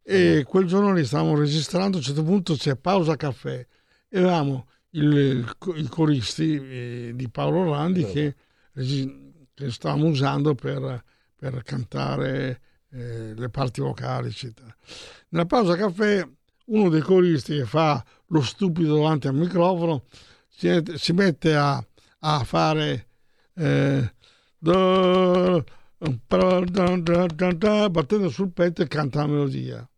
E quel giorno lì stavamo registrando, a un certo punto c'è pausa caffè e avevamo il- i coristi eh, di Paolo Orlandi che, regi- che stavamo usando per, per cantare eh, le parti vocali, eccetera. Nella pausa caffè uno dei coristi che fa lo stupido davanti al microfono si, si mette a, a fare eh, battendo sul petto e canta la melodia.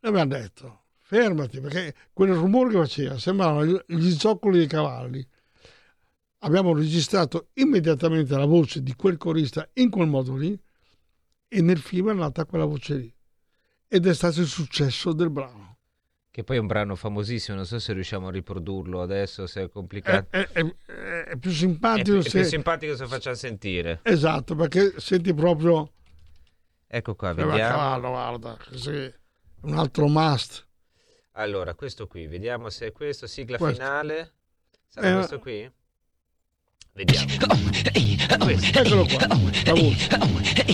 E abbiamo detto, fermati, perché quel rumore che faceva sembravano gli- gli zoccoli dei cavalli. Abbiamo registrato immediatamente la voce di quel corista in quel modo lì e nel film è nata quella voce lì. Ed è stato il successo del brano. Che poi è un brano famosissimo, non so se riusciamo a riprodurlo adesso, se è È, complicato. è- è- è più È, simpatico più- è se... più simpatico se facciamo sentire. Esatto, perché senti proprio... Ecco qua, Eh, vediamo. cavallo, guarda, così, un altro must. Allora, questo qui, vediamo se è questo, sigla Questo. finale. Sarà Eh, questo qui? Vediamo. Questo. Eccolo qua, la voce.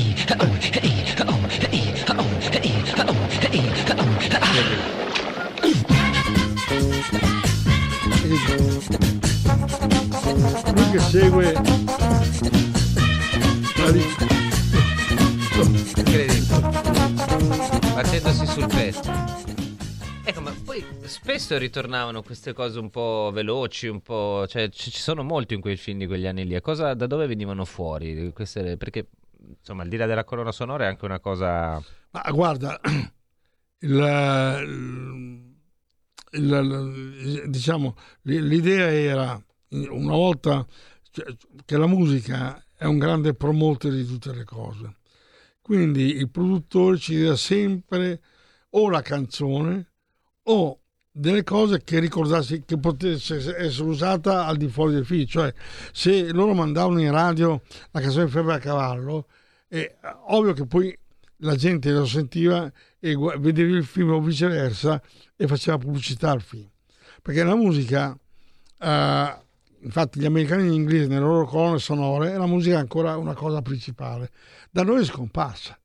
Lui che segue Incredibile. Battendosi sul petto. Ecco, ma poi spesso ritornavano queste cose un po' veloci, un po'... cioè ci ci sono molti in quei film di quegli anni lì. Cosa, da dove venivano fuori? Queste, perché, insomma, al di là della colonna sonora è anche una cosa... Ma guarda, il, il- il- diciamo, l'idea era una volta cioè, che la musica è un grande promoter di tutte le cose. Quindi il produttore ci dà sempre o la canzone o delle cose che ricordassi che potesse essere usata al di fuori del film. Cioè, se loro mandavano in radio la canzone Febbre a cavallo, è ovvio che poi la gente lo sentiva e vedevi il film o viceversa e faceva pubblicità al film. Perché la musica, eh, infatti gli americani e gli inglesi nelle loro colonne sonore, la musica è ancora una cosa principale. Da noi è scomparsa.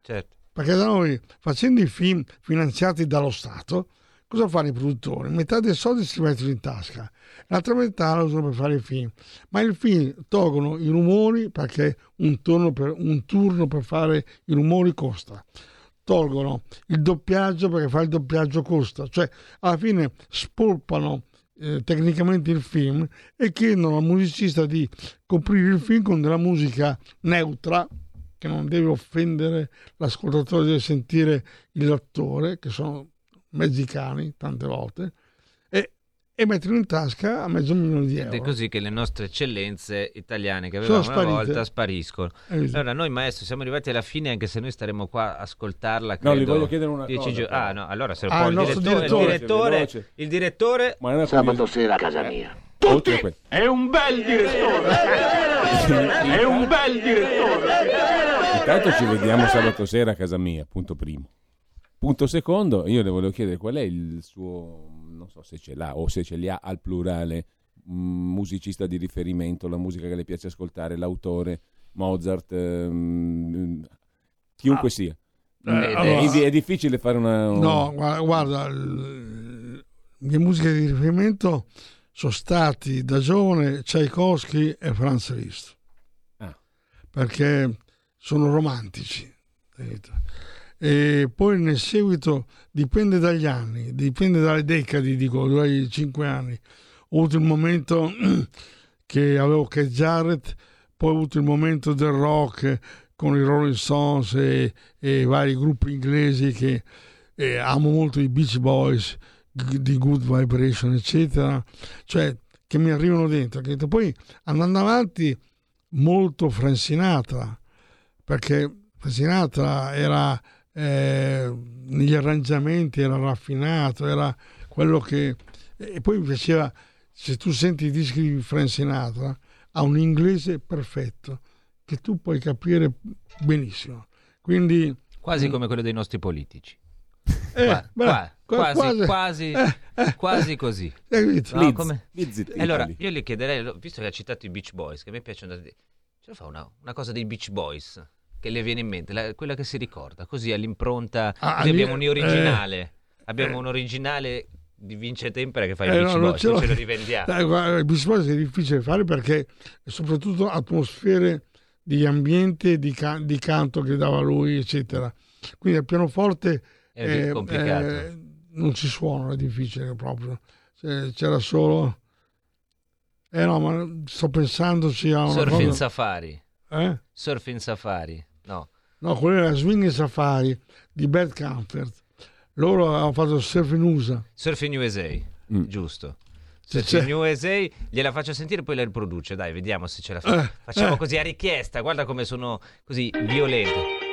Certo. Perché da noi, facendo i film finanziati dallo Stato, cosa fanno i produttori? Metà dei soldi si mettono in tasca, l'altra metà la usano per fare i film. Ma il film tolgono i rumori perché un turno per, un turno per fare i rumori costa. Tolgono il doppiaggio perché fare il doppiaggio costa. Cioè, alla fine spolpano eh, tecnicamente il film e chiedono al musicista di coprire il film con della musica neutra che non deve offendere l'ascoltatore, deve sentire l'attore, che sono mezzi cani tante volte, e, metterlo in tasca a mezzo milione di Ed è euro. così che le nostre eccellenze italiane che avevamo una volta spariscono. Esatto. Allora, noi maestro siamo arrivati alla fine anche se noi staremo qua a ascoltarla. No, gli credo, voglio chiedere una cosa, però. Ah, no, allora se lo Ah, può il il nostro direttore, il direttore. direttore, il direttore Ma è una Sabato sera a casa mia. Oltre a questo. È un bel direttore. È un bel direttore. Intanto ci vediamo sabato sera a casa mia, punto primo. Punto secondo, io le volevo chiedere qual è il suo, non so se ce l'ha o se ce li ha al plurale, mh, musicista di riferimento, la musica che le piace ascoltare, l'autore, Mozart, ehm, chiunque sia. Eh, è, allora- è- difficile fare una... No, gua- guarda, le mie musiche di riferimento sono stati da giovane Tchaikovsky e Franz Liszt, Ah. perché sono romantici. capito? E poi nel seguito dipende dagli anni, dipende dalle decadi, dico, dai cinque anni. Ho avuto il momento che avevo Keith Jarrett, poi ho avuto il momento del rock con i Rolling Stones e, e vari gruppi inglesi che eh, amo molto i Beach Boys di Good Vibration eccetera cioè che mi arrivano dentro che poi andando avanti molto Frank Sinatra perché Frank Sinatra era eh, negli arrangiamenti era raffinato era quello che e poi mi piaceva se tu senti i dischi di Frank Sinatra ha un inglese perfetto che tu puoi capire benissimo quindi Quasi come quello dei nostri politici. eh, Qua- bra- qua- quasi, quasi- quasi, eh, eh, quasi così. capito? No, Liz, come-. Allora, io gli chiederei, visto che ha citato i Beach Boys, che a me piacciono, ce lo fa una, una cosa dei Beach Boys che le viene in mente, la- quella che si ricorda, così all'impronta, Ah, così abbiamo un originale, abbiamo eh. un originale di Vince Tempera che fa i Eh, Beach no, Boys, ce noi ce lo rivendiamo. Guarda, il Beach Boys è difficile fare perché soprattutto atmosfere di ambiente di, ca- di canto che dava lui eccetera quindi al pianoforte È eh, complicato. eh, non ci suono è difficile proprio Cioè, c'era solo eh no ma sto pensandoci a Surfing cosa Safari, eh? Surfing Safari, no. no quello era Swing Safari di Bad Comfort loro avevano fatto Surf in USA Surfing USA, Mm. giusto. Se Surfing c'è- USA, gliela faccio sentire e poi la riproduce. Dai, vediamo se ce la fa. Eh, Facciamo eh. così a richiesta. Guarda come sono così violenti.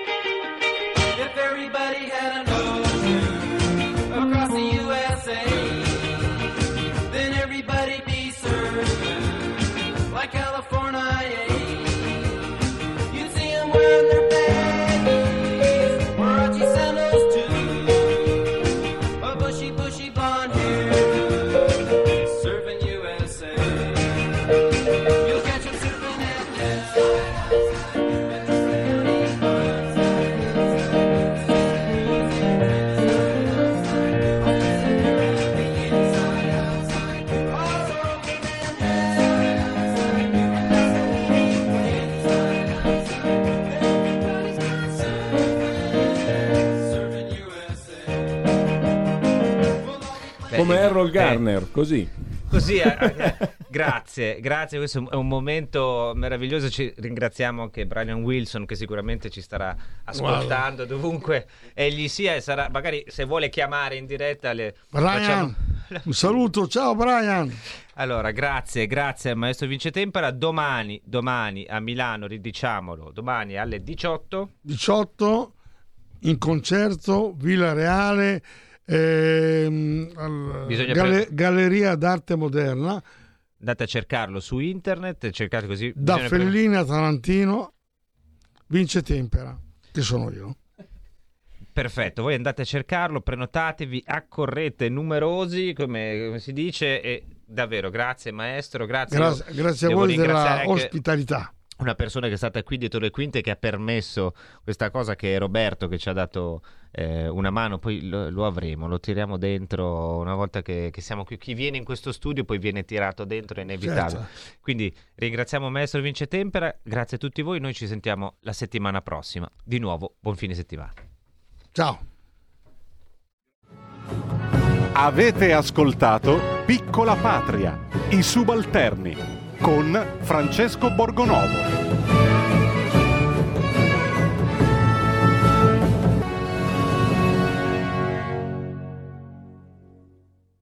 Errol eh, Garner, così. Così, eh, eh, grazie, grazie, questo è un momento meraviglioso, ci ringraziamo anche Brian Wilson che sicuramente ci starà ascoltando dovunque egli sia e sarà, magari se vuole chiamare in diretta le Brian facciamo- un saluto ciao Brian. Allora, grazie, grazie al maestro Vince Tempera, domani, domani a Milano, ridiciamolo, domani alle 18 18 in concerto Villa Reale ehm, al- pre- Galleria d'arte moderna andate a cercarlo su internet, cercate così. da Fellini a Tarantino vince Tempera che sono io Perfetto, voi andate a cercarlo, prenotatevi, accorrete numerosi, come, come si dice, e davvero grazie maestro, grazie. grazie, Io grazie a voi della anche ospitalità Una persona che è stata qui dietro le quinte che ha permesso questa cosa che è Roberto che ci ha dato eh, una mano, poi lo, lo avremo, lo tiriamo dentro una volta che, che siamo qui. Chi viene in questo studio poi viene tirato dentro, è inevitabile. Certo. Quindi ringraziamo maestro Vince Tempera, grazie a tutti voi, noi ci sentiamo la settimana prossima. Di nuovo, buon fine settimana. ciao Avete ascoltato Piccola Patria, i subalterni con Francesco Borgonovo.